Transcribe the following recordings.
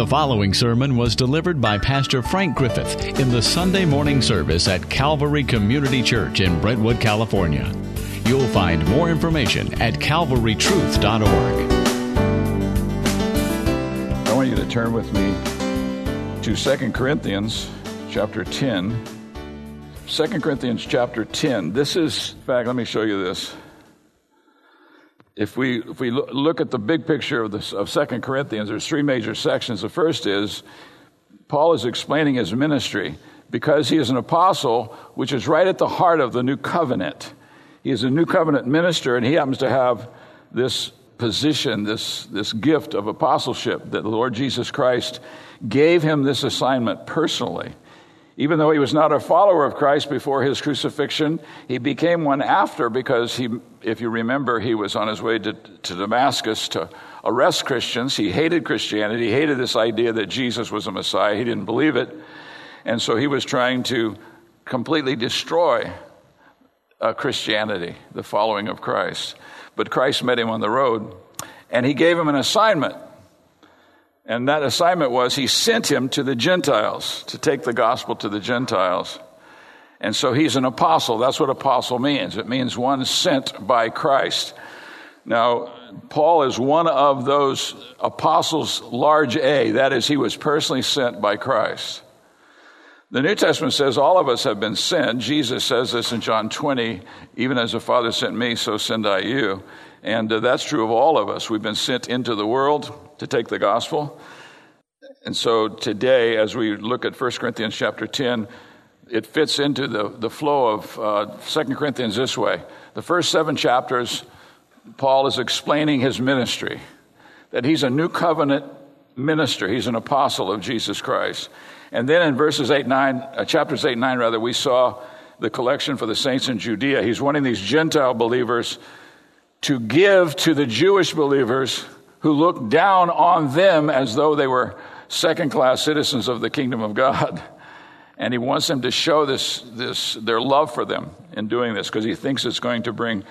The following sermon was delivered by Pastor Frank Griffith in the Sunday morning service at Calvary Community Church in Brentwood, California. You'll find more information at calvarytruth.org. I want you to turn with me to 2 Corinthians chapter 10. 2 Corinthians chapter 10. This is, in fact, let me show you this if we, if we look at the big picture of, this, of 2 Corinthians, there's three major sections. The first is Paul is explaining his ministry because he is an apostle, which is right at the heart of the new covenant. He is a new covenant minister, and he happens to have this position, this, this gift of apostleship that the Lord Jesus Christ gave him this assignment personally. Even though he was not a follower of Christ before his crucifixion, he became one after because he, if you remember, he was on his way to, to Damascus to arrest Christians. He hated Christianity, he hated this idea that Jesus was a Messiah. He didn't believe it. And so he was trying to completely destroy uh, Christianity, the following of Christ. But Christ met him on the road and he gave him an assignment and that assignment was he sent him to the Gentiles to take the gospel to the Gentiles. And so he's an apostle. That's what apostle means. It means one sent by Christ. Now, Paul is one of those apostles, large A. That is, he was personally sent by Christ. The New Testament says all of us have been sent. Jesus says this in John 20, even as the Father sent me, so send I you. And uh, that's true of all of us. We've been sent into the world to take the gospel. And so today, as we look at 1 Corinthians chapter 10, it fits into the, the flow of uh, 2 Corinthians this way. The first seven chapters, Paul is explaining his ministry, that he's a new covenant minister, he's an apostle of Jesus Christ. And then in verses 8, 9, uh, chapters 8 9, rather, we saw the collection for the saints in Judea. He's wanting these Gentile believers to give to the Jewish believers who look down on them as though they were second class citizens of the kingdom of God. And he wants them to show this, this, their love for them in doing this because he thinks it's going to bring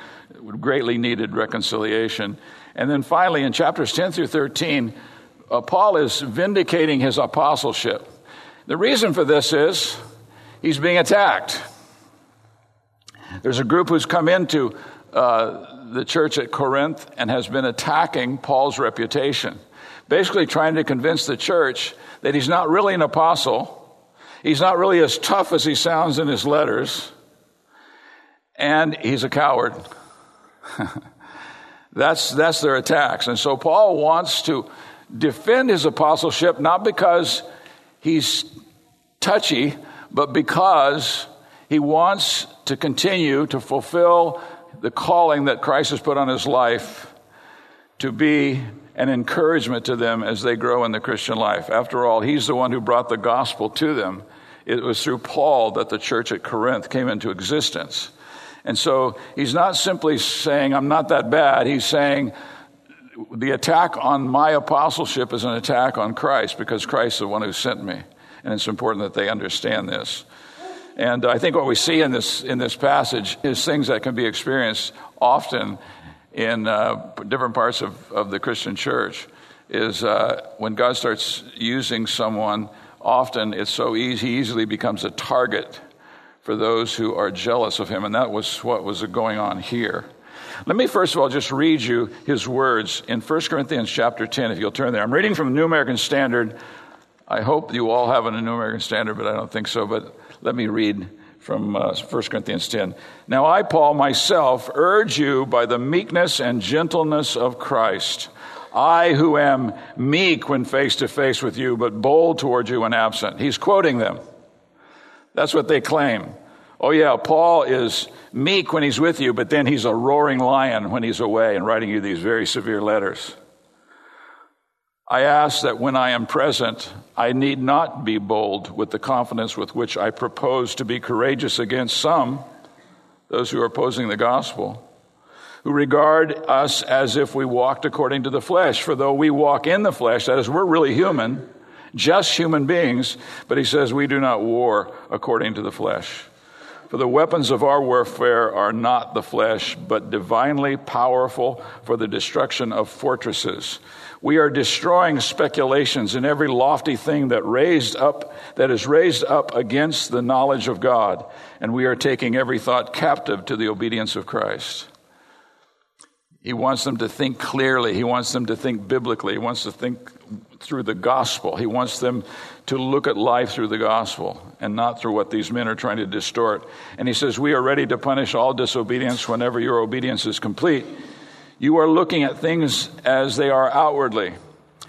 greatly needed reconciliation. And then finally, in chapters 10 through 13, uh, Paul is vindicating his apostleship. The reason for this is he's being attacked. There's a group who's come into uh, the church at Corinth and has been attacking Paul's reputation, basically trying to convince the church that he's not really an apostle, he's not really as tough as he sounds in his letters, and he's a coward. that's, that's their attacks. And so Paul wants to defend his apostleship not because he's touchy, but because he wants to continue to fulfill the calling that Christ has put on his life to be an encouragement to them as they grow in the Christian life. After all, he's the one who brought the gospel to them. It was through Paul that the church at Corinth came into existence. And so he's not simply saying, I'm not that bad. He's saying, the attack on my apostleship is an attack on Christ because Christ is the one who sent me. And it's important that they understand this. And I think what we see in this, in this passage is things that can be experienced often in uh, different parts of, of the Christian church. Is uh, when God starts using someone, often it's so easy, he easily becomes a target for those who are jealous of him. And that was what was going on here. Let me first of all just read you his words in 1 Corinthians chapter 10, if you'll turn there. I'm reading from the New American Standard. I hope you all have a New American Standard, but I don't think so. But let me read from uh, 1 Corinthians 10. Now I, Paul, myself, urge you by the meekness and gentleness of Christ. I, who am meek when face to face with you, but bold toward you when absent. He's quoting them. That's what they claim. Oh, yeah, Paul is meek when he's with you, but then he's a roaring lion when he's away and writing you these very severe letters. I ask that when I am present, I need not be bold with the confidence with which I propose to be courageous against some, those who are opposing the gospel, who regard us as if we walked according to the flesh. For though we walk in the flesh, that is, we're really human, just human beings, but he says we do not war according to the flesh. For the weapons of our warfare are not the flesh, but divinely powerful for the destruction of fortresses. We are destroying speculations and every lofty thing that raised up that is raised up against the knowledge of God, and we are taking every thought captive to the obedience of Christ. He wants them to think clearly. He wants them to think biblically. He wants to think through the gospel. He wants them to look at life through the gospel and not through what these men are trying to distort. And he says, We are ready to punish all disobedience whenever your obedience is complete. You are looking at things as they are outwardly.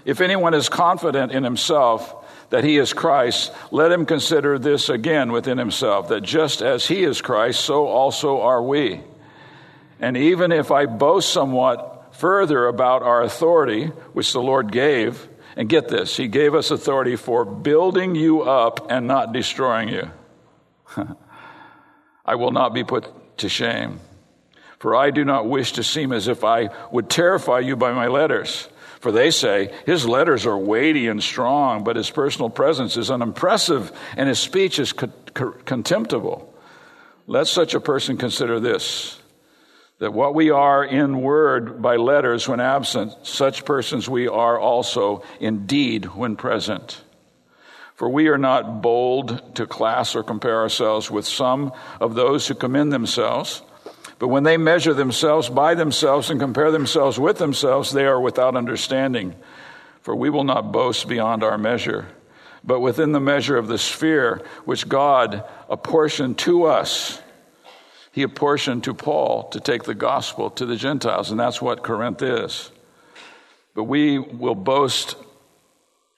If anyone is confident in himself that he is Christ, let him consider this again within himself that just as he is Christ, so also are we. And even if I boast somewhat further about our authority, which the Lord gave, and get this, He gave us authority for building you up and not destroying you. I will not be put to shame. For I do not wish to seem as if I would terrify you by my letters. For they say, His letters are weighty and strong, but his personal presence is unimpressive and his speech is co- co- contemptible. Let such a person consider this that what we are in word by letters when absent, such persons we are also in deed when present. For we are not bold to class or compare ourselves with some of those who commend themselves, but when they measure themselves by themselves and compare themselves with themselves, they are without understanding. For we will not boast beyond our measure, but within the measure of the sphere which God apportioned to us he apportioned to Paul to take the gospel to the Gentiles, and that's what Corinth is. But we will boast,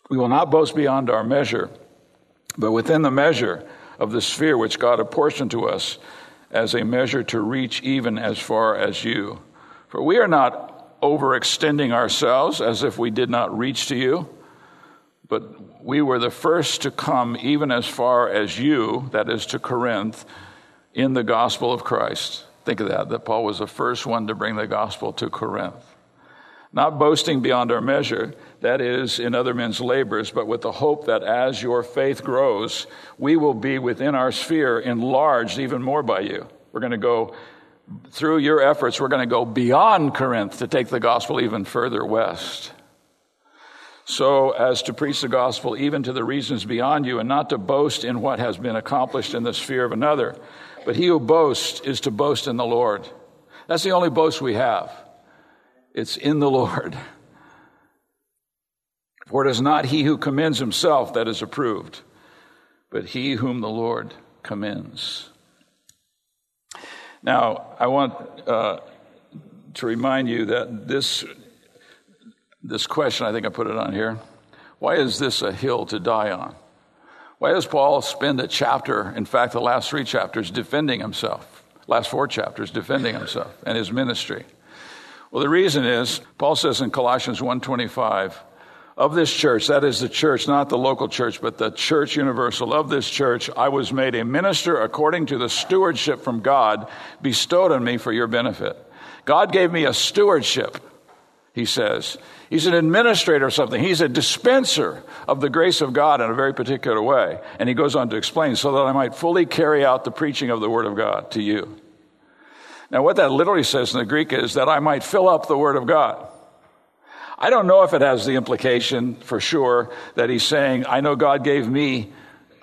we will not boast beyond our measure, but within the measure of the sphere which God apportioned to us as a measure to reach even as far as you. For we are not overextending ourselves as if we did not reach to you, but we were the first to come even as far as you, that is to Corinth in the gospel of Christ. Think of that, that Paul was the first one to bring the gospel to Corinth. Not boasting beyond our measure, that is, in other men's labors, but with the hope that as your faith grows, we will be within our sphere enlarged even more by you. We're going to go, through your efforts, we're going to go beyond Corinth to take the gospel even further west so as to preach the gospel even to the regions beyond you, and not to boast in what has been accomplished in the sphere of another. But he who boasts is to boast in the Lord. That's the only boast we have. It's in the Lord. For it is not he who commends himself that is approved, but he whom the Lord commends. Now, I want uh, to remind you that this, this question, I think I put it on here. Why is this a hill to die on? Why does Paul spend a chapter, in fact, the last three chapters, defending himself? Last four chapters, defending himself and his ministry. Well, the reason is, Paul says in Colossians 1.25, of this church, that is the church, not the local church, but the church universal of this church, I was made a minister according to the stewardship from God bestowed on me for your benefit. God gave me a stewardship, he says. He's an administrator of something. He's a dispenser of the grace of God in a very particular way. And he goes on to explain, so that I might fully carry out the preaching of the Word of God to you. Now, what that literally says in the Greek is that I might fill up the Word of God. I don't know if it has the implication for sure that he's saying, I know God gave me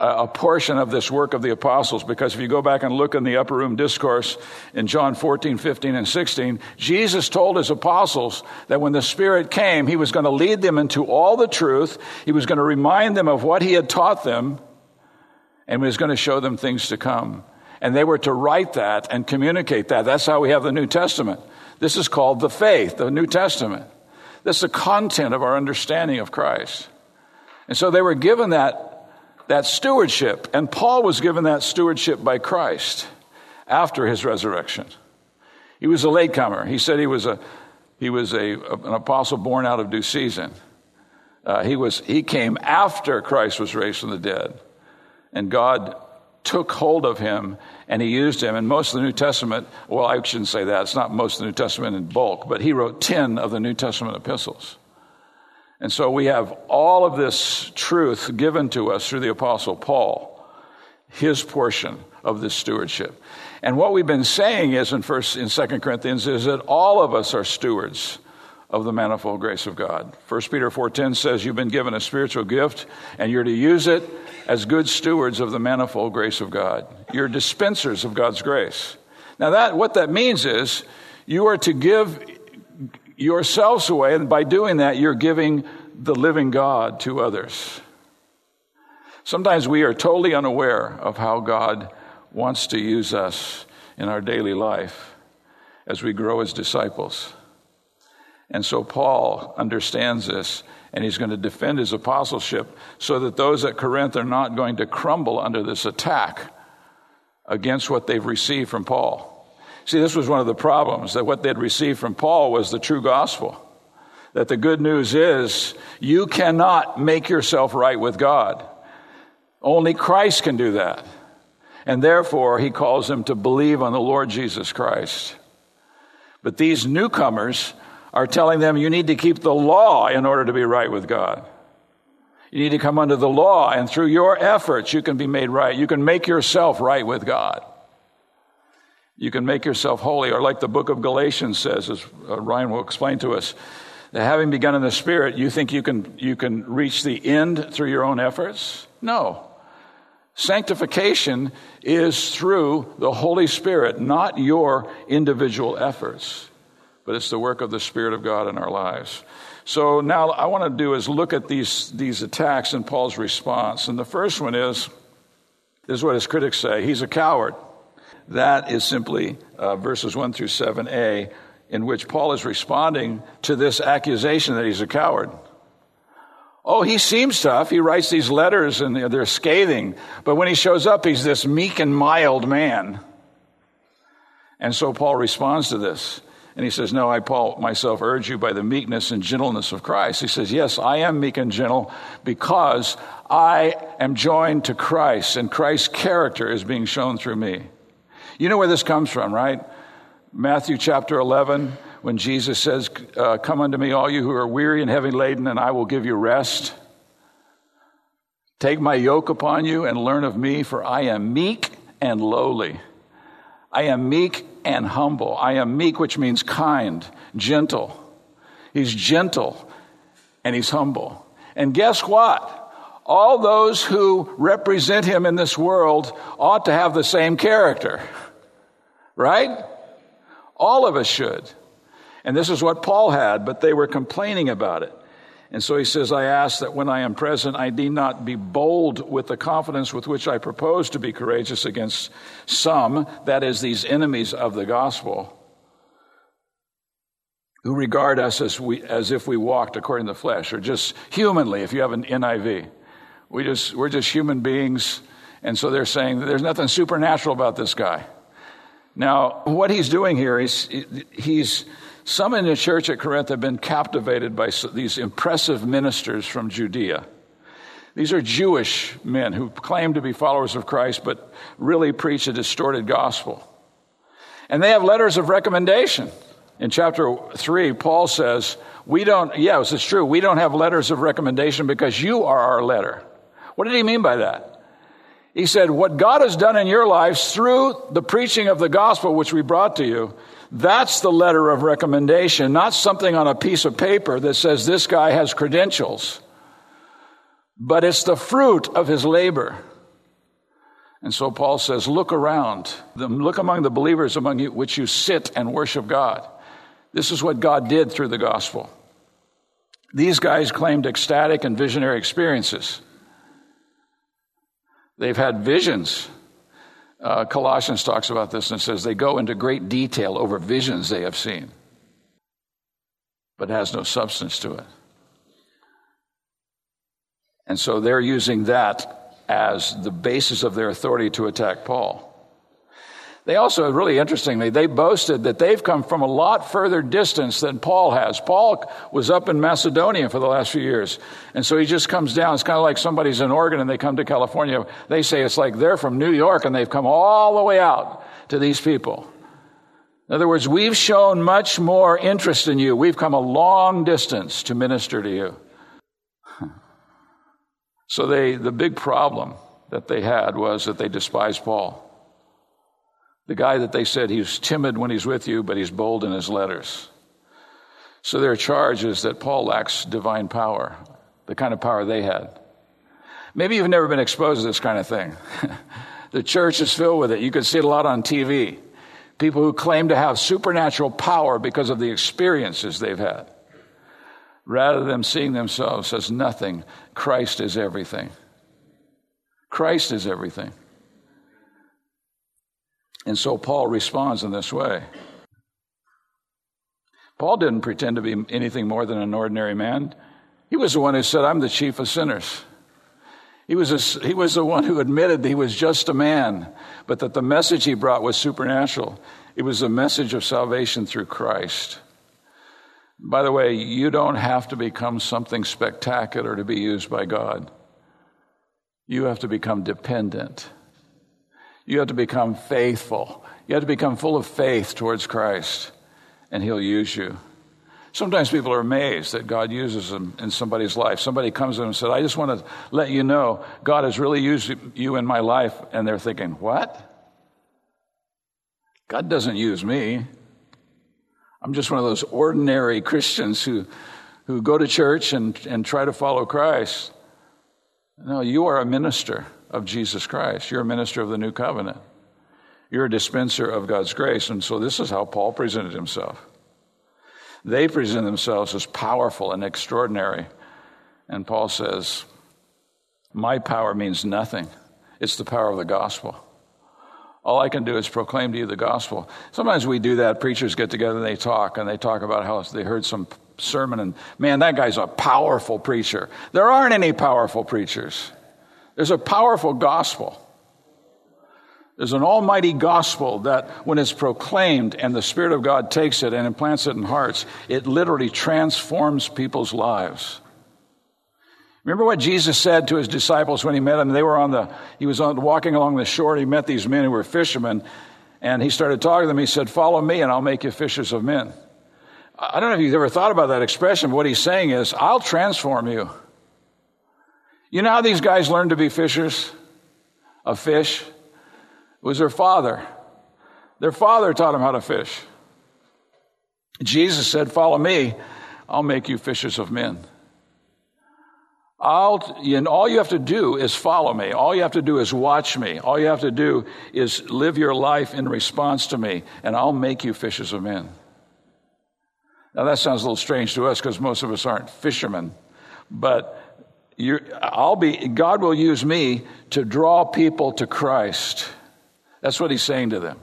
a portion of this work of the apostles because if you go back and look in the upper room discourse in John 14, 15, and 16, Jesus told his apostles that when the Spirit came, he was going to lead them into all the truth. He was going to remind them of what he had taught them and was going to show them things to come. And they were to write that and communicate that. That's how we have the New Testament. This is called the faith, the New Testament. This is the content of our understanding of Christ. And so they were given that that stewardship. And Paul was given that stewardship by Christ after his resurrection. He was a latecomer. He said he was a he was a, an apostle born out of due season. Uh, he was he came after Christ was raised from the dead, and God took hold of him and he used him. And most of the New Testament, well, I shouldn't say that. It's not most of the New Testament in bulk, but he wrote ten of the New Testament epistles. And so we have all of this truth given to us through the Apostle Paul, his portion of this stewardship. And what we've been saying is in first in 2 Corinthians is that all of us are stewards of the manifold grace of God. 1 Peter 4:10 says you've been given a spiritual gift and you're to use it as good stewards of the manifold grace of God. You're dispensers of God's grace. Now that what that means is you are to give yourselves away and by doing that you're giving the living God to others. Sometimes we are totally unaware of how God wants to use us in our daily life as we grow as disciples. And so Paul understands this, and he's going to defend his apostleship so that those at Corinth are not going to crumble under this attack against what they've received from Paul. See, this was one of the problems that what they'd received from Paul was the true gospel. That the good news is you cannot make yourself right with God. Only Christ can do that. And therefore, he calls them to believe on the Lord Jesus Christ. But these newcomers are telling them you need to keep the law in order to be right with God. You need to come under the law, and through your efforts, you can be made right. You can make yourself right with God. You can make yourself holy, or like the book of Galatians says, as uh, Ryan will explain to us, that having begun in the Spirit, you think you can, you can reach the end through your own efforts? No. Sanctification is through the Holy Spirit, not your individual efforts but it's the work of the Spirit of God in our lives. So now I want to do is look at these, these attacks and Paul's response. And the first one is this is what his critics say he's a coward. That is simply uh, verses 1 through 7a, in which Paul is responding to this accusation that he's a coward. Oh, he seems tough. He writes these letters and they're scathing. But when he shows up, he's this meek and mild man. And so Paul responds to this. And he says, No, I, Paul, myself urge you by the meekness and gentleness of Christ. He says, Yes, I am meek and gentle because I am joined to Christ, and Christ's character is being shown through me. You know where this comes from, right? Matthew chapter 11, when Jesus says, uh, Come unto me, all you who are weary and heavy laden, and I will give you rest. Take my yoke upon you and learn of me, for I am meek and lowly. I am meek and humble. I am meek, which means kind, gentle. He's gentle and he's humble. And guess what? All those who represent him in this world ought to have the same character. Right? All of us should. And this is what Paul had, but they were complaining about it. And so he says, I ask that when I am present, I need not be bold with the confidence with which I propose to be courageous against some, that is, these enemies of the gospel, who regard us as, we, as if we walked according to the flesh, or just humanly, if you have an NIV. We just, we're just human beings. And so they're saying there's nothing supernatural about this guy. Now, what he's doing here is he's some in the church at Corinth have been captivated by these impressive ministers from Judea. These are Jewish men who claim to be followers of Christ, but really preach a distorted gospel. And they have letters of recommendation. In chapter 3, Paul says, We don't, yes, it's true, we don't have letters of recommendation because you are our letter. What did he mean by that? He said, What God has done in your lives through the preaching of the gospel, which we brought to you, that's the letter of recommendation, not something on a piece of paper that says this guy has credentials, but it's the fruit of his labor. And so Paul says, Look around, look among the believers among you, which you sit and worship God. This is what God did through the gospel. These guys claimed ecstatic and visionary experiences. They've had visions uh, Colossians talks about this and says they go into great detail over visions they have seen, but has no substance to it. And so they're using that as the basis of their authority to attack Paul. They also, really interestingly, they boasted that they've come from a lot further distance than Paul has. Paul was up in Macedonia for the last few years. And so he just comes down. It's kind of like somebody's in Oregon and they come to California. They say it's like they're from New York and they've come all the way out to these people. In other words, we've shown much more interest in you. We've come a long distance to minister to you. So they, the big problem that they had was that they despised Paul. The guy that they said he's timid when he's with you, but he's bold in his letters. So their charge is that Paul lacks divine power, the kind of power they had. Maybe you've never been exposed to this kind of thing. the church is filled with it. You can see it a lot on TV. People who claim to have supernatural power because of the experiences they've had. Rather than seeing themselves as nothing, Christ is everything. Christ is everything. And so Paul responds in this way. Paul didn't pretend to be anything more than an ordinary man. He was the one who said, I'm the chief of sinners. He was, a, he was the one who admitted he was just a man, but that the message he brought was supernatural. It was a message of salvation through Christ. By the way, you don't have to become something spectacular to be used by God. You have to become dependent. You have to become faithful. You have to become full of faith towards Christ, and He'll use you. Sometimes people are amazed that God uses them in somebody's life. Somebody comes to them and says, I just want to let you know God has really used you in my life. And they're thinking, What? God doesn't use me. I'm just one of those ordinary Christians who, who go to church and, and try to follow Christ. No, you are a minister of Jesus Christ. You're a minister of the new covenant. You're a dispenser of God's grace. And so this is how Paul presented himself. They present themselves as powerful and extraordinary. And Paul says, My power means nothing. It's the power of the gospel. All I can do is proclaim to you the gospel. Sometimes we do that. Preachers get together and they talk, and they talk about how they heard some sermon, and man, that guy's a powerful preacher. There aren't any powerful preachers, there's a powerful gospel. There's an almighty gospel that when it's proclaimed and the Spirit of God takes it and implants it in hearts, it literally transforms people's lives. Remember what Jesus said to his disciples when he met them? They were on the, he was on, walking along the shore. He met these men who were fishermen and he started talking to them. He said, follow me and I'll make you fishers of men. I don't know if you've ever thought about that expression. What he's saying is, I'll transform you. You know how these guys learned to be fishers of fish? It was their father. Their father taught them how to fish. Jesus said, Follow me, I'll make you fishers of men. I'll, and all you have to do is follow me. All you have to do is watch me. All you have to do is live your life in response to me, and I'll make you fishers of men. Now that sounds a little strange to us because most of us aren't fishermen, but I'll be, God will use me to draw people to Christ. That's what he's saying to them.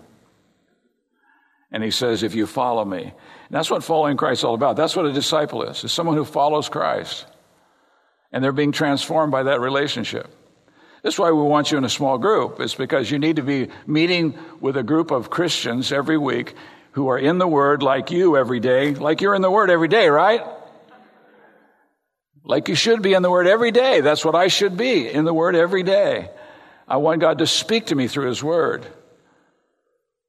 And he says, if you follow me. And that's what following Christ is all about. That's what a disciple is. It's someone who follows Christ. And they're being transformed by that relationship. That's why we want you in a small group. It's because you need to be meeting with a group of Christians every week who are in the Word like you every day, like you're in the Word every day, right? Like you should be in the Word every day. That's what I should be in the Word every day. I want God to speak to me through His Word.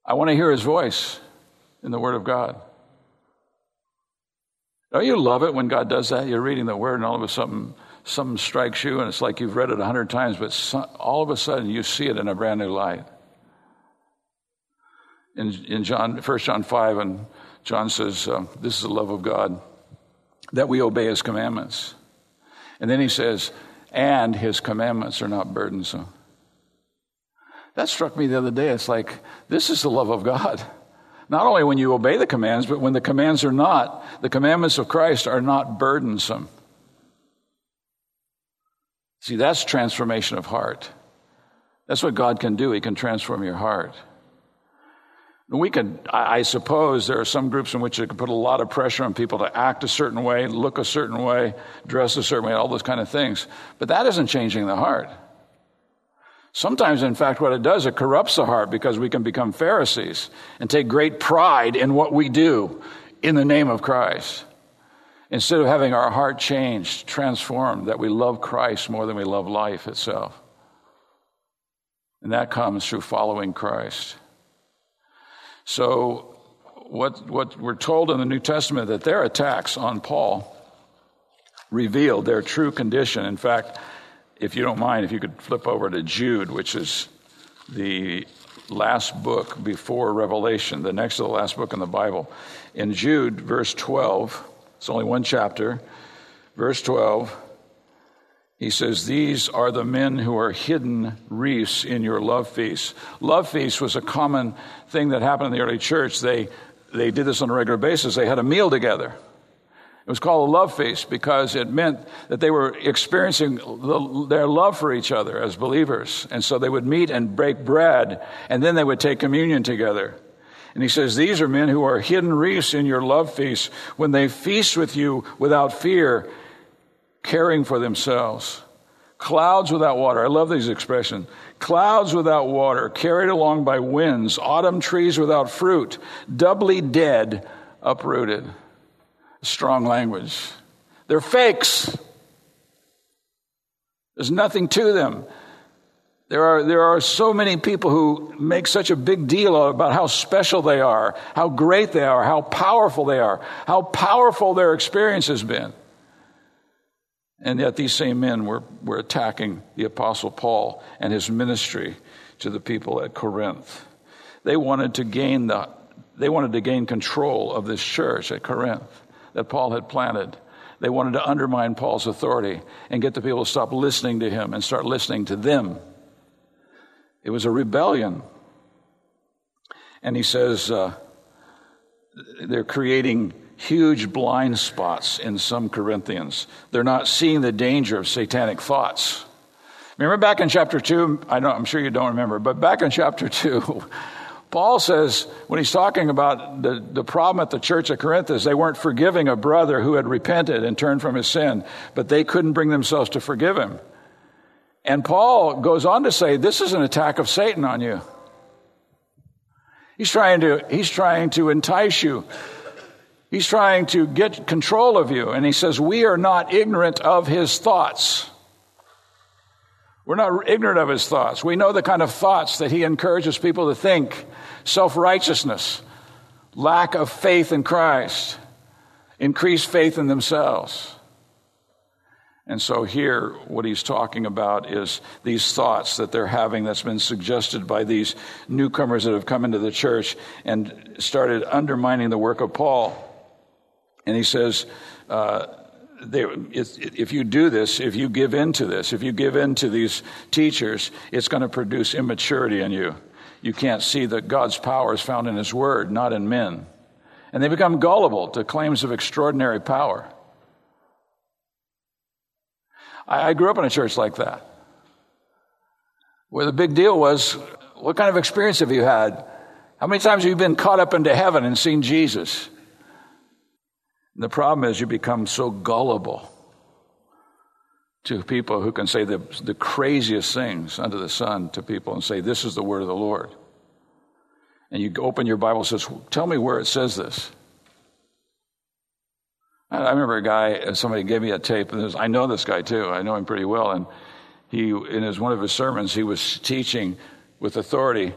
I want to hear His voice in the Word of God. Don't you love it when God does that? You're reading the Word and all of a sudden something strikes you and it's like you've read it a hundred times, but all of a sudden you see it in a brand new light. In, in John, 1 John 5, and John says, uh, This is the love of God, that we obey His commandments. And then he says, And His commandments are not burdensome. That struck me the other day. It's like, this is the love of God. Not only when you obey the commands, but when the commands are not, the commandments of Christ are not burdensome. See, that's transformation of heart. That's what God can do. He can transform your heart. We could, I suppose, there are some groups in which it can put a lot of pressure on people to act a certain way, look a certain way, dress a certain way, all those kind of things. But that isn't changing the heart. Sometimes, in fact, what it does, it corrupts the heart because we can become Pharisees and take great pride in what we do in the name of Christ. Instead of having our heart changed, transformed, that we love Christ more than we love life itself. And that comes through following Christ. So, what, what we're told in the New Testament that their attacks on Paul revealed their true condition. In fact, if you don't mind, if you could flip over to Jude, which is the last book before Revelation, the next to the last book in the Bible. In Jude, verse 12, it's only one chapter, verse 12, he says, These are the men who are hidden reefs in your love feast. Love feast was a common thing that happened in the early church. They, they did this on a regular basis. They had a meal together. It was called a love feast because it meant that they were experiencing the, their love for each other as believers. And so they would meet and break bread, and then they would take communion together. And he says, These are men who are hidden reefs in your love feast when they feast with you without fear, caring for themselves. Clouds without water. I love these expressions. Clouds without water, carried along by winds, autumn trees without fruit, doubly dead, uprooted strong language. They're fakes. There's nothing to them. There are, there are so many people who make such a big deal about how special they are, how great they are, how powerful they are, how powerful their experience has been. And yet, these same men were, were attacking the Apostle Paul and his ministry to the people at Corinth. They wanted to gain, the, they wanted to gain control of this church at Corinth that Paul had planted. They wanted to undermine Paul's authority and get the people to stop listening to him and start listening to them. It was a rebellion. And he says uh, they're creating huge blind spots in some Corinthians. They're not seeing the danger of satanic thoughts. Remember back in chapter 2, I know, I'm sure you don't remember, but back in chapter 2, Paul says, when he's talking about the, the problem at the church of Corinth, is they weren't forgiving a brother who had repented and turned from his sin, but they couldn't bring themselves to forgive him. And Paul goes on to say, This is an attack of Satan on you. He's trying to, he's trying to entice you. He's trying to get control of you. And he says, We are not ignorant of his thoughts. We're not ignorant of his thoughts. We know the kind of thoughts that he encourages people to think self righteousness, lack of faith in Christ, increased faith in themselves. And so, here, what he's talking about is these thoughts that they're having that's been suggested by these newcomers that have come into the church and started undermining the work of Paul. And he says, uh, they, if you do this, if you give in to this, if you give in to these teachers, it's going to produce immaturity in you. You can't see that God's power is found in His Word, not in men. And they become gullible to claims of extraordinary power. I, I grew up in a church like that, where the big deal was what kind of experience have you had? How many times have you been caught up into heaven and seen Jesus? The problem is you become so gullible to people who can say the, the craziest things under the sun to people and say, This is the word of the Lord. And you open your Bible and says, Tell me where it says this. I remember a guy, uh, somebody gave me a tape, and I know this guy too. I know him pretty well. And he, in his, one of his sermons, he was teaching with authority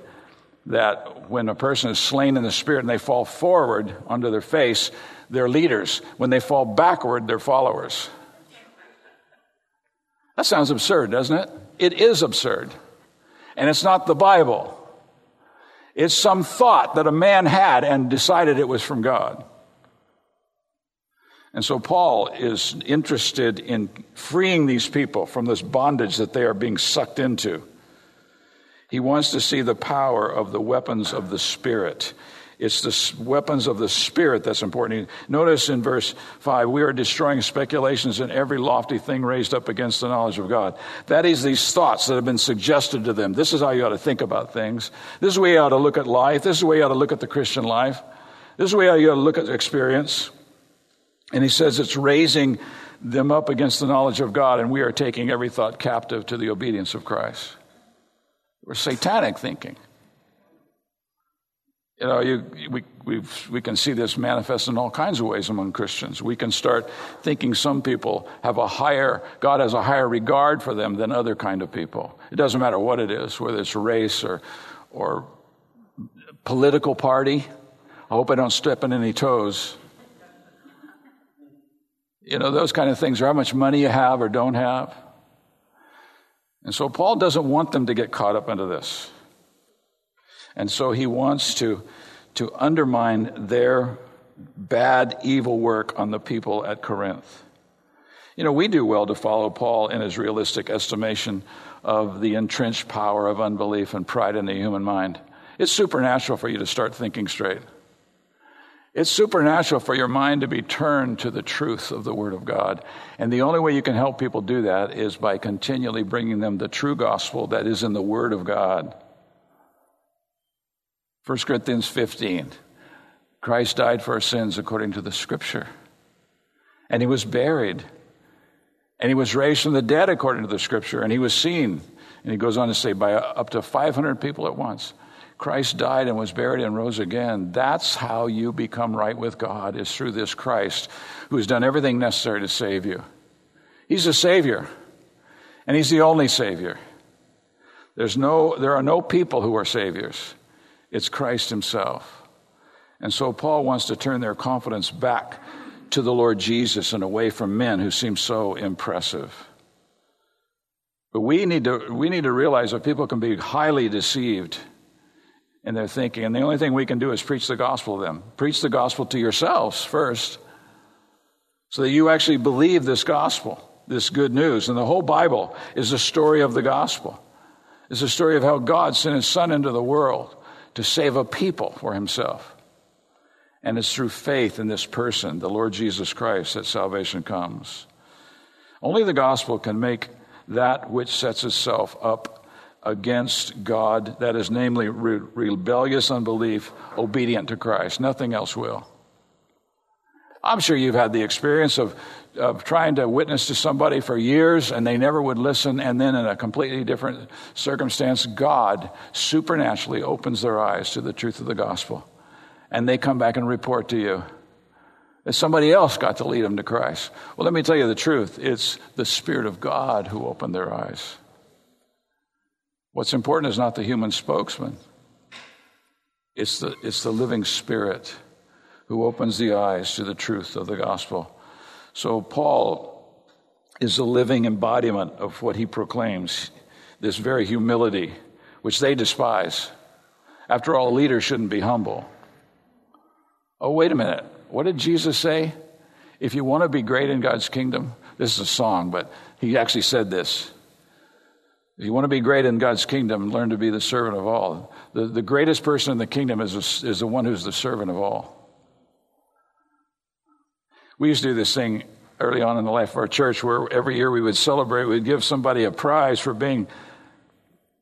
that when a person is slain in the spirit and they fall forward onto their face, they're leaders. When they fall backward, they're followers. That sounds absurd, doesn't it? It is absurd. And it's not the Bible. It's some thought that a man had and decided it was from God. And so Paul is interested in freeing these people from this bondage that they are being sucked into. He wants to see the power of the weapons of the Spirit. It's the weapons of the Spirit that's important. Notice in verse 5, we are destroying speculations and every lofty thing raised up against the knowledge of God. That is these thoughts that have been suggested to them. This is how you ought to think about things. This is the way you ought to look at life. This is the way you ought to look at the Christian life. This is the way you ought to look at experience. And he says it's raising them up against the knowledge of God, and we are taking every thought captive to the obedience of Christ. We're satanic thinking. You know, you, we, we we can see this manifest in all kinds of ways among Christians. We can start thinking some people have a higher, God has a higher regard for them than other kind of people. It doesn't matter what it is, whether it's race or, or political party. I hope I don't step on any toes. You know, those kind of things, or how much money you have or don't have. And so Paul doesn't want them to get caught up into this. And so he wants to, to undermine their bad, evil work on the people at Corinth. You know, we do well to follow Paul in his realistic estimation of the entrenched power of unbelief and pride in the human mind. It's supernatural for you to start thinking straight. It's supernatural for your mind to be turned to the truth of the Word of God. And the only way you can help people do that is by continually bringing them the true gospel that is in the Word of God. 1 Corinthians 15 Christ died for our sins according to the Scripture. And he was buried. And he was raised from the dead according to the Scripture. And he was seen. And he goes on to say, by up to 500 people at once. Christ died and was buried and rose again. That's how you become right with God, is through this Christ who has done everything necessary to save you. He's a Savior, and He's the only Savior. There's no, there are no people who are Saviors, it's Christ Himself. And so Paul wants to turn their confidence back to the Lord Jesus and away from men who seem so impressive. But we need to, we need to realize that people can be highly deceived in their thinking. And the only thing we can do is preach the gospel to them. Preach the gospel to yourselves first, so that you actually believe this gospel, this good news. And the whole Bible is a story of the gospel. It's a story of how God sent his son into the world to save a people for himself. And it's through faith in this person, the Lord Jesus Christ, that salvation comes. Only the gospel can make that which sets itself up against God, that is, namely, re- rebellious unbelief, obedient to Christ. Nothing else will. I'm sure you've had the experience of, of trying to witness to somebody for years and they never would listen, and then in a completely different circumstance, God supernaturally opens their eyes to the truth of the gospel. And they come back and report to you that somebody else got to lead them to Christ. Well, let me tell you the truth it's the Spirit of God who opened their eyes. What's important is not the human spokesman, it's the, it's the living spirit who opens the eyes to the truth of the gospel. So, Paul is a living embodiment of what he proclaims this very humility, which they despise. After all, leaders shouldn't be humble. Oh, wait a minute. What did Jesus say? If you want to be great in God's kingdom, this is a song, but he actually said this if you want to be great in God's kingdom, learn to be the servant of all. The, the greatest person in the kingdom is, a, is the one who's the servant of all. We used to do this thing early on in the life of our church where every year we would celebrate, we'd give somebody a prize for being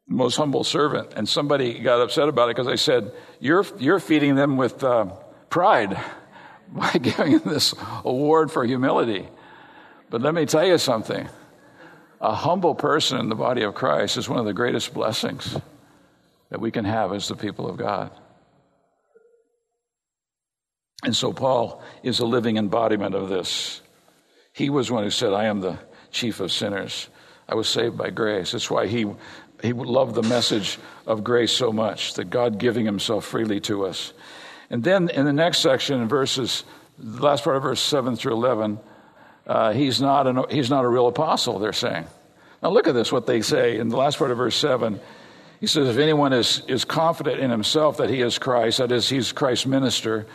the most humble servant. And somebody got upset about it because I said, You're, you're feeding them with uh, pride by giving them this award for humility. But let me tell you something a humble person in the body of Christ is one of the greatest blessings that we can have as the people of God. And so Paul is a living embodiment of this. He was one who said, I am the chief of sinners. I was saved by grace. That's why he, he loved the message of grace so much, that God giving himself freely to us. And then in the next section, in verses, the last part of verse 7 through 11, uh, he's, not an, he's not a real apostle, they're saying. Now look at this, what they say in the last part of verse 7. He says, If anyone is, is confident in himself that he is Christ, that is, he's Christ's minister,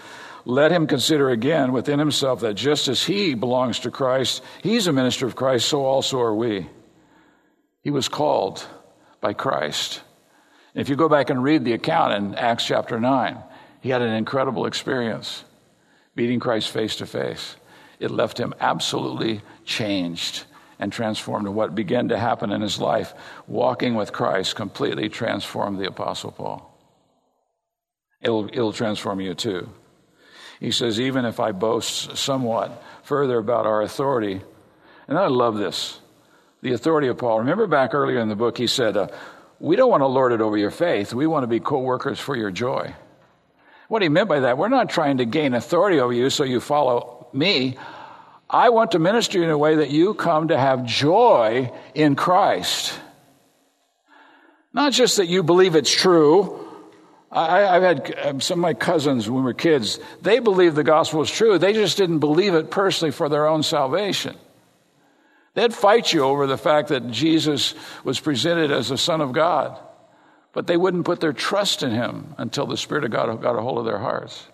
let him consider again within himself that just as he belongs to Christ, he's a minister of Christ, so also are we. He was called by Christ. If you go back and read the account in Acts chapter 9, he had an incredible experience meeting Christ face to face it left him absolutely changed and transformed. And what began to happen in his life, walking with Christ, completely transformed the Apostle Paul. It'll, it'll transform you too. He says, even if I boast somewhat further about our authority, and I love this, the authority of Paul. Remember back earlier in the book, he said, uh, We don't want to lord it over your faith. We want to be co workers for your joy. What he meant by that, we're not trying to gain authority over you so you follow me. I want to minister in a way that you come to have joy in Christ. Not just that you believe it's true. I, have had um, some of my cousins when we were kids, they believed the gospel was true. They just didn't believe it personally for their own salvation. They'd fight you over the fact that Jesus was presented as the Son of God. But they wouldn't put their trust in him until the Spirit of God got a hold of their hearts.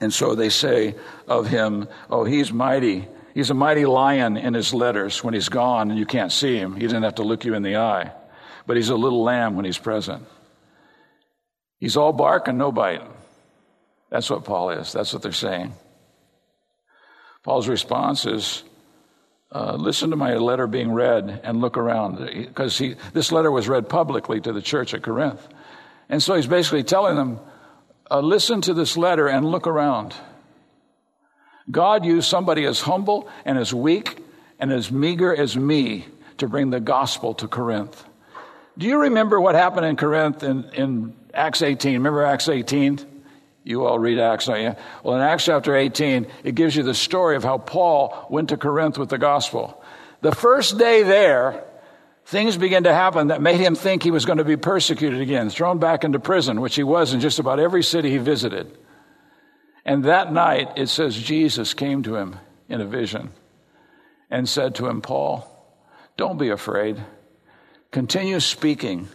And so they say of him, Oh, he's mighty. He's a mighty lion in his letters when he's gone and you can't see him. He doesn't have to look you in the eye. But he's a little lamb when he's present. He's all bark and no bite. That's what Paul is. That's what they're saying. Paul's response is uh, listen to my letter being read and look around. Because this letter was read publicly to the church at Corinth. And so he's basically telling them uh, listen to this letter and look around. God used somebody as humble and as weak and as meager as me to bring the gospel to Corinth. Do you remember what happened in Corinth in, in Acts 18? Remember Acts 18? You all read Acts, don't you? Well, in Acts chapter 18, it gives you the story of how Paul went to Corinth with the gospel. The first day there, things began to happen that made him think he was going to be persecuted again, thrown back into prison, which he was in just about every city he visited. And that night, it says Jesus came to him in a vision and said to him, Paul, don't be afraid. Continue speaking,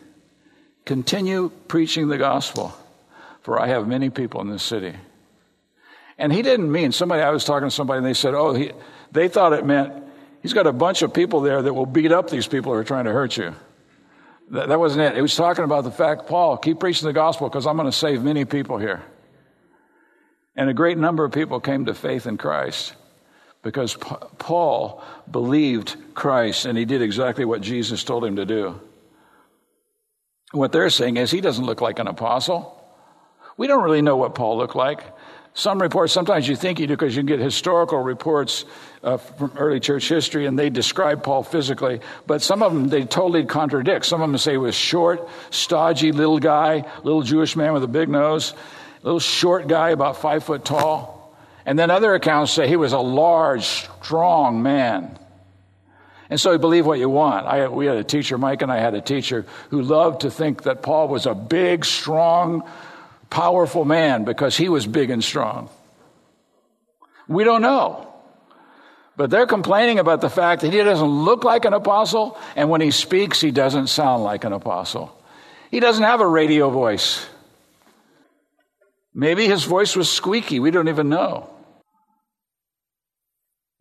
continue preaching the gospel for I have many people in this city. And he didn't mean somebody, I was talking to somebody and they said, oh, he, they thought it meant he's got a bunch of people there that will beat up these people who are trying to hurt you. That, that wasn't it. It was talking about the fact, Paul, keep preaching the gospel because I'm going to save many people here. And a great number of people came to faith in Christ because Paul believed Christ and he did exactly what Jesus told him to do. What they're saying is he doesn't look like an apostle. We don't really know what Paul looked like. Some reports, sometimes you think you do because you can get historical reports uh, from early church history and they describe Paul physically, but some of them they totally contradict. Some of them say he was short, stodgy little guy, little Jewish man with a big nose, little short guy about five foot tall. And then other accounts say he was a large, strong man. And so you believe what you want. I, we had a teacher, Mike and I had a teacher who loved to think that Paul was a big, strong, powerful man because he was big and strong? We don't know. But they're complaining about the fact that he doesn't look like an apostle, and when he speaks, he doesn't sound like an apostle. He doesn't have a radio voice. Maybe his voice was squeaky. We don't even know.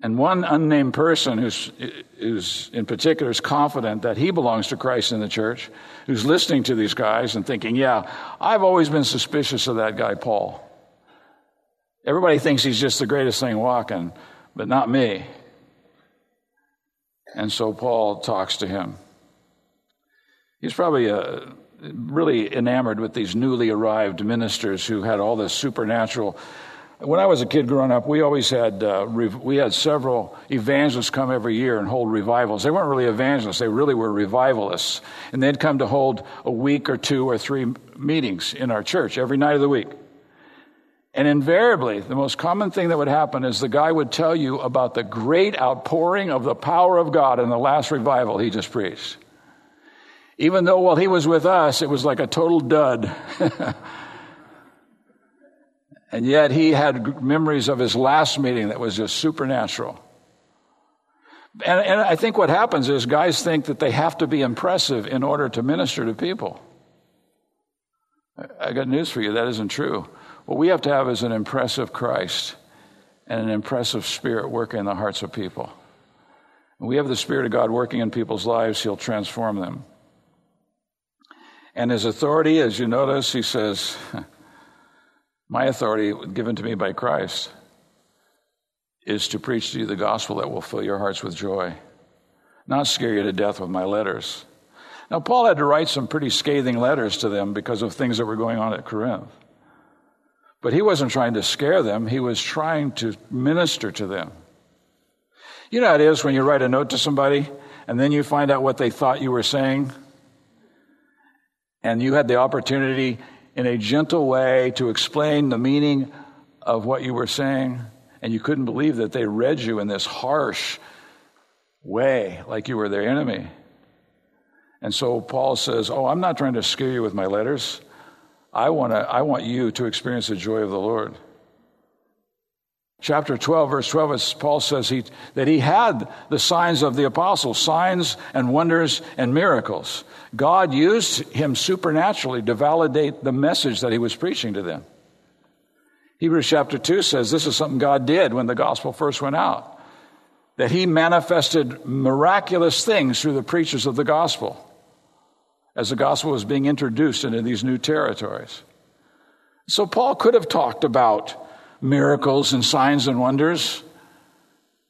And one unnamed person who's, who's in particular is confident that he belongs to Christ in the church, who's listening to these guys and thinking, yeah, I've always been suspicious of that guy, Paul. Everybody thinks he's just the greatest thing walking, but not me. And so Paul talks to him. He's probably uh, really enamored with these newly arrived ministers who had all this supernatural when I was a kid growing up, we always had uh, we had several evangelists come every year and hold revivals. They weren't really evangelists; they really were revivalists, and they'd come to hold a week or two or three meetings in our church every night of the week. And invariably, the most common thing that would happen is the guy would tell you about the great outpouring of the power of God in the last revival he just preached. Even though while he was with us, it was like a total dud. And yet he had memories of his last meeting that was just supernatural. And, and, I think what happens is guys think that they have to be impressive in order to minister to people. I got news for you that isn't true. What we have to have is an impressive Christ and an impressive spirit working in the hearts of people. When we have the Spirit of God working in people's lives, He'll transform them. And His authority, as you notice, He says, My authority given to me by Christ is to preach to you the gospel that will fill your hearts with joy, not scare you to death with my letters. Now, Paul had to write some pretty scathing letters to them because of things that were going on at Corinth. But he wasn't trying to scare them, he was trying to minister to them. You know how it is when you write a note to somebody and then you find out what they thought you were saying? And you had the opportunity in a gentle way to explain the meaning of what you were saying, and you couldn't believe that they read you in this harsh way, like you were their enemy. And so Paul says, Oh, I'm not trying to scare you with my letters. I, wanna, I want you to experience the joy of the Lord. Chapter 12, verse 12, as Paul says he, that he had the signs of the apostles, signs and wonders and miracles. God used him supernaturally to validate the message that he was preaching to them. Hebrews chapter 2 says this is something God did when the gospel first went out, that he manifested miraculous things through the preachers of the gospel as the gospel was being introduced into these new territories. So Paul could have talked about miracles and signs and wonders,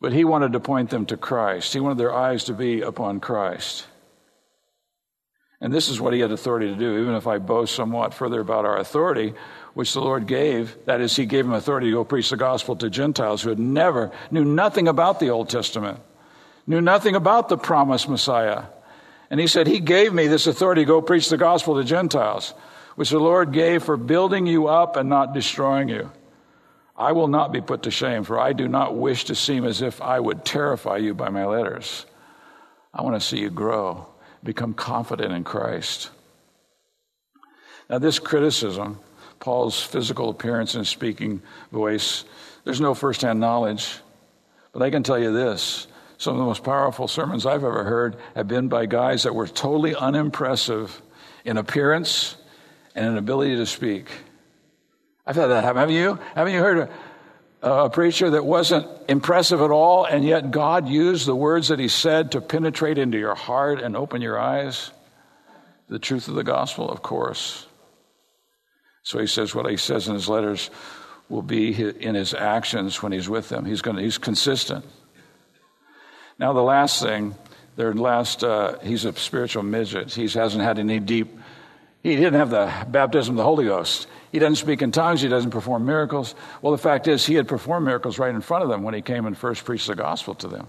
but he wanted to point them to Christ. He wanted their eyes to be upon Christ. And this is what he had authority to do. Even if I boast somewhat further about our authority, which the Lord gave, that is, he gave him authority to go preach the gospel to Gentiles who had never, knew nothing about the Old Testament, knew nothing about the promised Messiah. And he said, He gave me this authority to go preach the gospel to Gentiles, which the Lord gave for building you up and not destroying you. I will not be put to shame, for I do not wish to seem as if I would terrify you by my letters. I want to see you grow, become confident in Christ. Now, this criticism, Paul's physical appearance and speaking voice, there's no firsthand knowledge. But I can tell you this some of the most powerful sermons I've ever heard have been by guys that were totally unimpressive in appearance and in ability to speak. I've had that happen. Haven't you? Haven't you heard a, a preacher that wasn't impressive at all, and yet God used the words that he said to penetrate into your heart and open your eyes? The truth of the gospel, of course. So he says what he says in his letters will be in his actions when he's with them. He's going to, he's consistent. Now the last thing, their last, uh, he's a spiritual midget. He hasn't had any deep. He didn't have the baptism of the Holy Ghost. He doesn't speak in tongues. He doesn't perform miracles. Well, the fact is, he had performed miracles right in front of them when he came and first preached the gospel to them.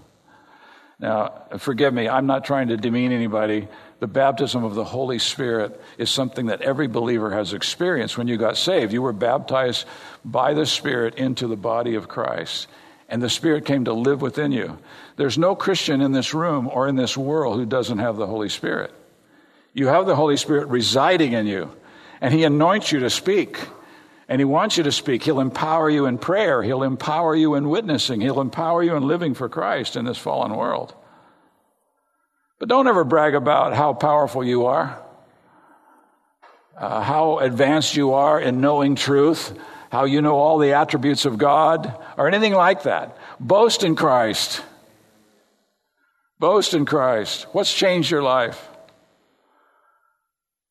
Now, forgive me, I'm not trying to demean anybody. The baptism of the Holy Spirit is something that every believer has experienced when you got saved. You were baptized by the Spirit into the body of Christ, and the Spirit came to live within you. There's no Christian in this room or in this world who doesn't have the Holy Spirit. You have the Holy Spirit residing in you and He anoints you to speak. And He wants you to speak. He'll empower you in prayer. He'll empower you in witnessing. He'll empower you in living for Christ in this fallen world. But don't ever brag about how powerful you are, uh, how advanced you are in knowing truth, how you know all the attributes of God, or anything like that. Boast in Christ. Boast in Christ. What's changed your life?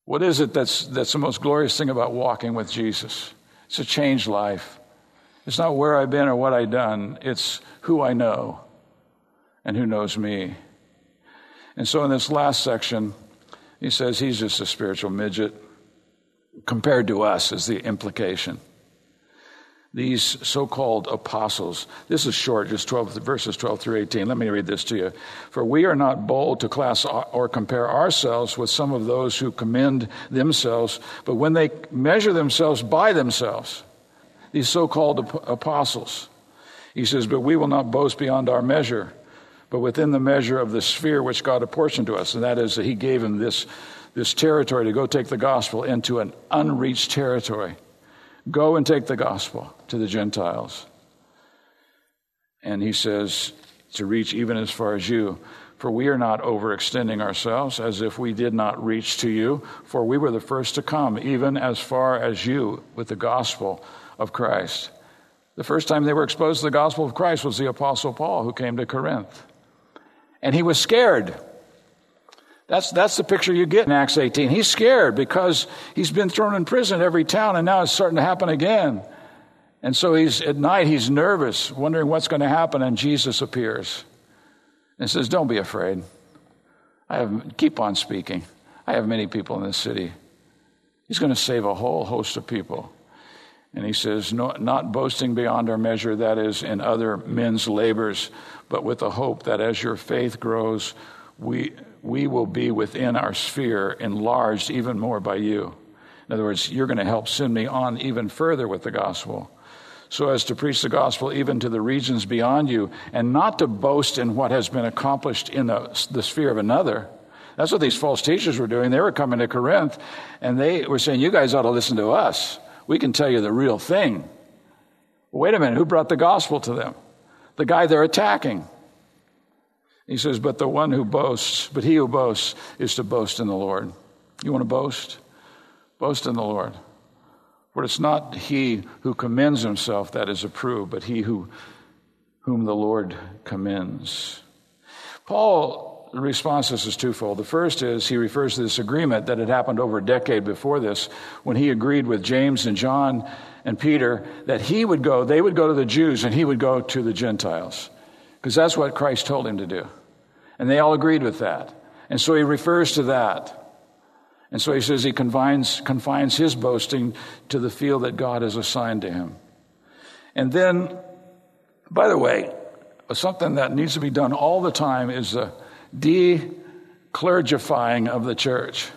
What is it that's, that's the most glorious thing about walking with Jesus? It's a changed life. It's not where I've been or what I've done, it's who I know and who knows me. And so in this last section, he says he's just a spiritual midget compared to us, is the implication these so called apostles. This is short, just 12, verses 12 through 18. Let me read this to you. For we are not bold to class or compare ourselves with some of those who commend themselves, but when they measure themselves by themselves, these so called apostles, he says, But we will not boast beyond our measure, but within the measure of the sphere which God apportioned to us. And that is that he gave him this, this territory to go take the gospel into an unreached territory. Go and take the gospel to the Gentiles. And he says, to reach even as far as you. For we are not overextending ourselves as if we did not reach to you, for we were the first to come, even as far as you, with the gospel of Christ. The first time they were exposed to the gospel of Christ was the Apostle Paul, who came to Corinth. And he was scared. That's, that's the picture you get in Acts 18. He's scared because he's been thrown in prison every town, and now it's starting to happen again. And so he's at night, he's nervous, wondering what's going to happen, and Jesus appears and says, Don't be afraid. I have, keep on speaking. I have many people in this city. He's going to save a whole host of people. And he says, no, Not boasting beyond our measure, that is, in other men's labors, but with the hope that as your faith grows, we, we will be within our sphere, enlarged even more by you. In other words, you're going to help send me on even further with the gospel, so as to preach the gospel even to the regions beyond you, and not to boast in what has been accomplished in the, the sphere of another. That's what these false teachers were doing. They were coming to Corinth, and they were saying, You guys ought to listen to us. We can tell you the real thing. Wait a minute, who brought the gospel to them? The guy they're attacking. He says, But the one who boasts, but he who boasts is to boast in the Lord. You want to boast? Boast in the Lord. For it's not he who commends himself that is approved, but he who, whom the Lord commends. Paul response to this is twofold. The first is he refers to this agreement that had happened over a decade before this when he agreed with James and John and Peter that he would go, they would go to the Jews and he would go to the Gentiles. Because that's what Christ told him to do. And they all agreed with that. And so he refers to that. And so he says he confines, confines his boasting to the field that God has assigned to him. And then, by the way, something that needs to be done all the time is the declergifying of the church.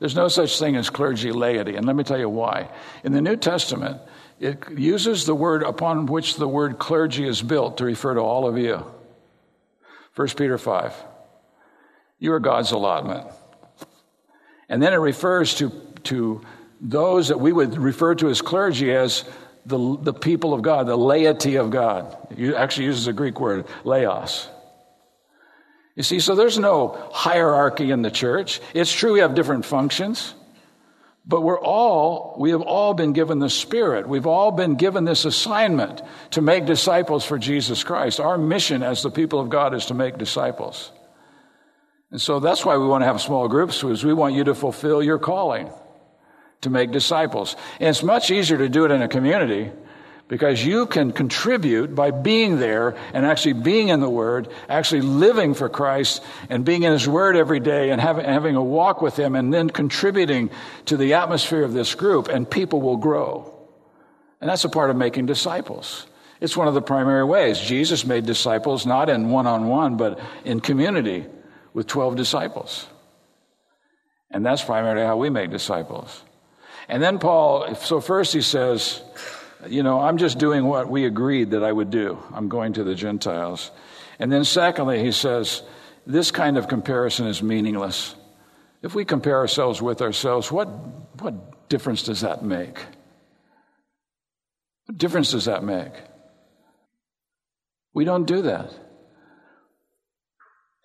There's no such thing as clergy laity, and let me tell you why. In the New Testament, it uses the word upon which the word clergy is built to refer to all of you. 1 Peter 5. You are God's allotment. And then it refers to, to those that we would refer to as clergy as the, the people of God, the laity of God. It actually uses a Greek word, laos. You see, so there's no hierarchy in the church. It's true we have different functions, but we're all, we have all been given the Spirit. We've all been given this assignment to make disciples for Jesus Christ. Our mission as the people of God is to make disciples. And so that's why we want to have small groups, is we want you to fulfill your calling to make disciples. And it's much easier to do it in a community because you can contribute by being there and actually being in the Word, actually living for Christ and being in His Word every day and having, having a walk with Him and then contributing to the atmosphere of this group, and people will grow. And that's a part of making disciples. It's one of the primary ways. Jesus made disciples not in one on one, but in community with 12 disciples. And that's primarily how we make disciples. And then Paul, so first he says, you know, I'm just doing what we agreed that I would do. I'm going to the Gentiles. And then, secondly, he says, this kind of comparison is meaningless. If we compare ourselves with ourselves, what, what difference does that make? What difference does that make? We don't do that.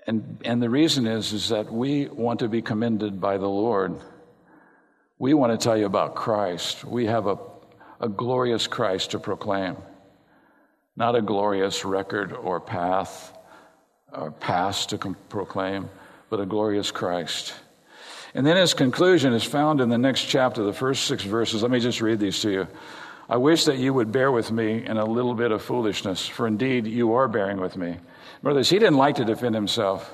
And, and the reason is, is that we want to be commended by the Lord. We want to tell you about Christ. We have a a glorious Christ to proclaim, not a glorious record or path or past to com- proclaim, but a glorious Christ. And then his conclusion is found in the next chapter, the first six verses. Let me just read these to you. I wish that you would bear with me in a little bit of foolishness, for indeed you are bearing with me. Brothers, he didn't like to defend himself.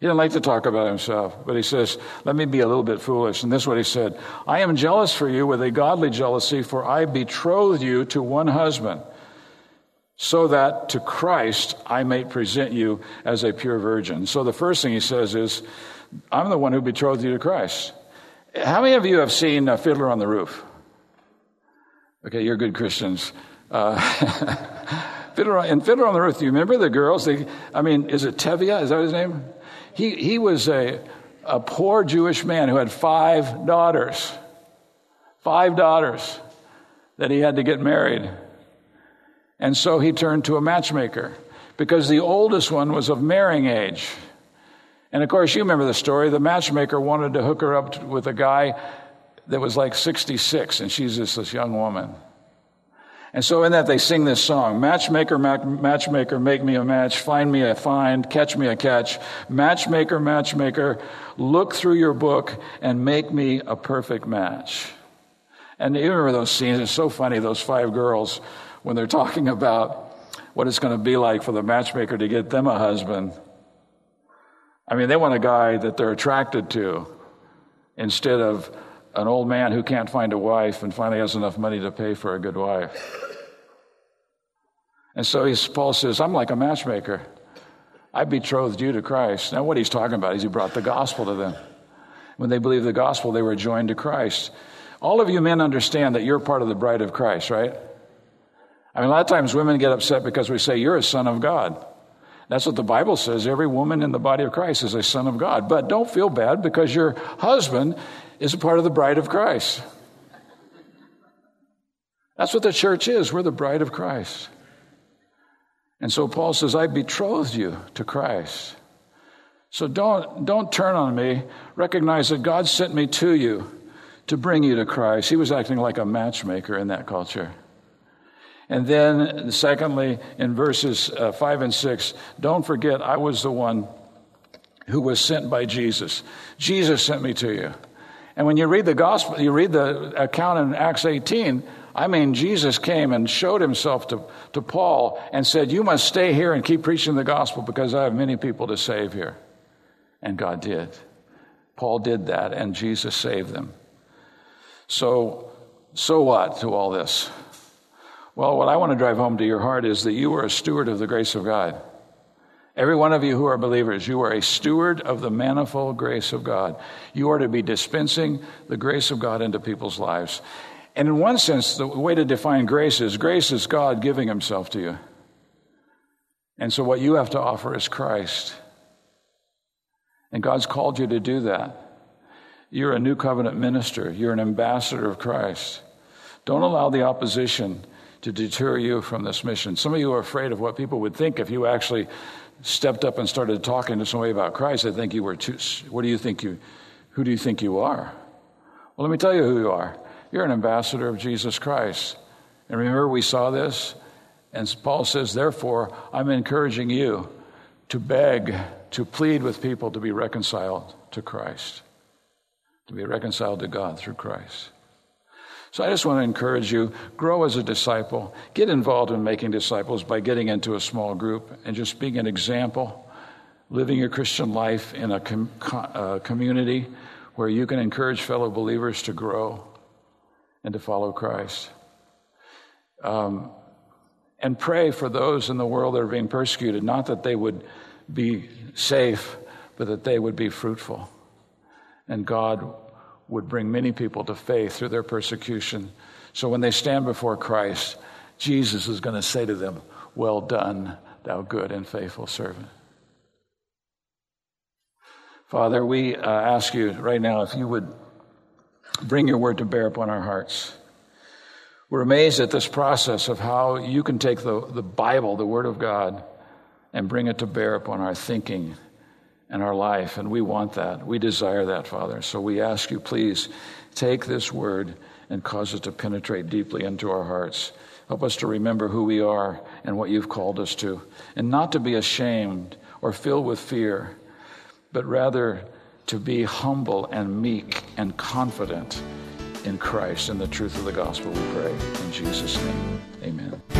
He didn't like to talk about himself, but he says, Let me be a little bit foolish. And this is what he said I am jealous for you with a godly jealousy, for I betrothed you to one husband, so that to Christ I may present you as a pure virgin. So the first thing he says is, I'm the one who betrothed you to Christ. How many of you have seen a Fiddler on the Roof? Okay, you're good Christians. Uh, Fiddler, in Fiddler on the Roof, do you remember the girls? They, I mean, is it Tevye? Is that his name? He, he was a, a poor Jewish man who had five daughters. Five daughters that he had to get married. And so he turned to a matchmaker because the oldest one was of marrying age. And of course, you remember the story. The matchmaker wanted to hook her up with a guy that was like 66, and she's just this young woman. And so in that they sing this song, matchmaker, matchmaker, make me a match, find me a find, catch me a catch. Matchmaker, matchmaker, look through your book and make me a perfect match. And you remember those scenes, it's so funny, those five girls, when they're talking about what it's going to be like for the matchmaker to get them a husband. I mean, they want a guy that they're attracted to instead of an old man who can't find a wife and finally has enough money to pay for a good wife. And so Paul says, I'm like a matchmaker. I betrothed you to Christ. Now, what he's talking about is he brought the gospel to them. When they believed the gospel, they were joined to Christ. All of you men understand that you're part of the bride of Christ, right? I mean, a lot of times women get upset because we say, You're a son of God. That's what the Bible says. Every woman in the body of Christ is a son of God. But don't feel bad because your husband is a part of the bride of Christ. That's what the church is. We're the bride of Christ. And so Paul says, I betrothed you to Christ. So don't, don't turn on me. Recognize that God sent me to you to bring you to Christ. He was acting like a matchmaker in that culture. And then, secondly, in verses uh, 5 and 6, don't forget I was the one who was sent by Jesus. Jesus sent me to you. And when you read the gospel, you read the account in Acts 18, I mean, Jesus came and showed himself to, to Paul and said, You must stay here and keep preaching the gospel because I have many people to save here. And God did. Paul did that, and Jesus saved them. So, so what to all this? Well, what I want to drive home to your heart is that you are a steward of the grace of God. Every one of you who are believers, you are a steward of the manifold grace of God. You are to be dispensing the grace of God into people's lives. And in one sense, the way to define grace is grace is God giving himself to you. And so what you have to offer is Christ. And God's called you to do that. You're a new covenant minister, you're an ambassador of Christ. Don't allow the opposition to deter you from this mission. Some of you are afraid of what people would think if you actually stepped up and started talking to somebody about Christ. I think you were too, what do you think you, who do you think you are? Well, let me tell you who you are. You're an ambassador of Jesus Christ. And remember, we saw this. And Paul says, therefore, I'm encouraging you to beg, to plead with people to be reconciled to Christ, to be reconciled to God through Christ. So I just want to encourage you grow as a disciple, get involved in making disciples by getting into a small group and just being an example, living your Christian life in a com- uh, community where you can encourage fellow believers to grow and to follow Christ. Um, and pray for those in the world that are being persecuted, not that they would be safe, but that they would be fruitful. And God would bring many people to faith through their persecution. So when they stand before Christ, Jesus is going to say to them, Well done, thou good and faithful servant. Father, we uh, ask you right now if you would bring your word to bear upon our hearts. We're amazed at this process of how you can take the, the Bible, the Word of God, and bring it to bear upon our thinking and our life. And we want that. We desire that, Father. So we ask you, please take this Word and cause it to penetrate deeply into our hearts. Help us to remember who we are and what you've called us to, and not to be ashamed or filled with fear, but rather to be humble and meek and confident in Christ and the truth of the gospel, we pray. In Jesus' name, amen.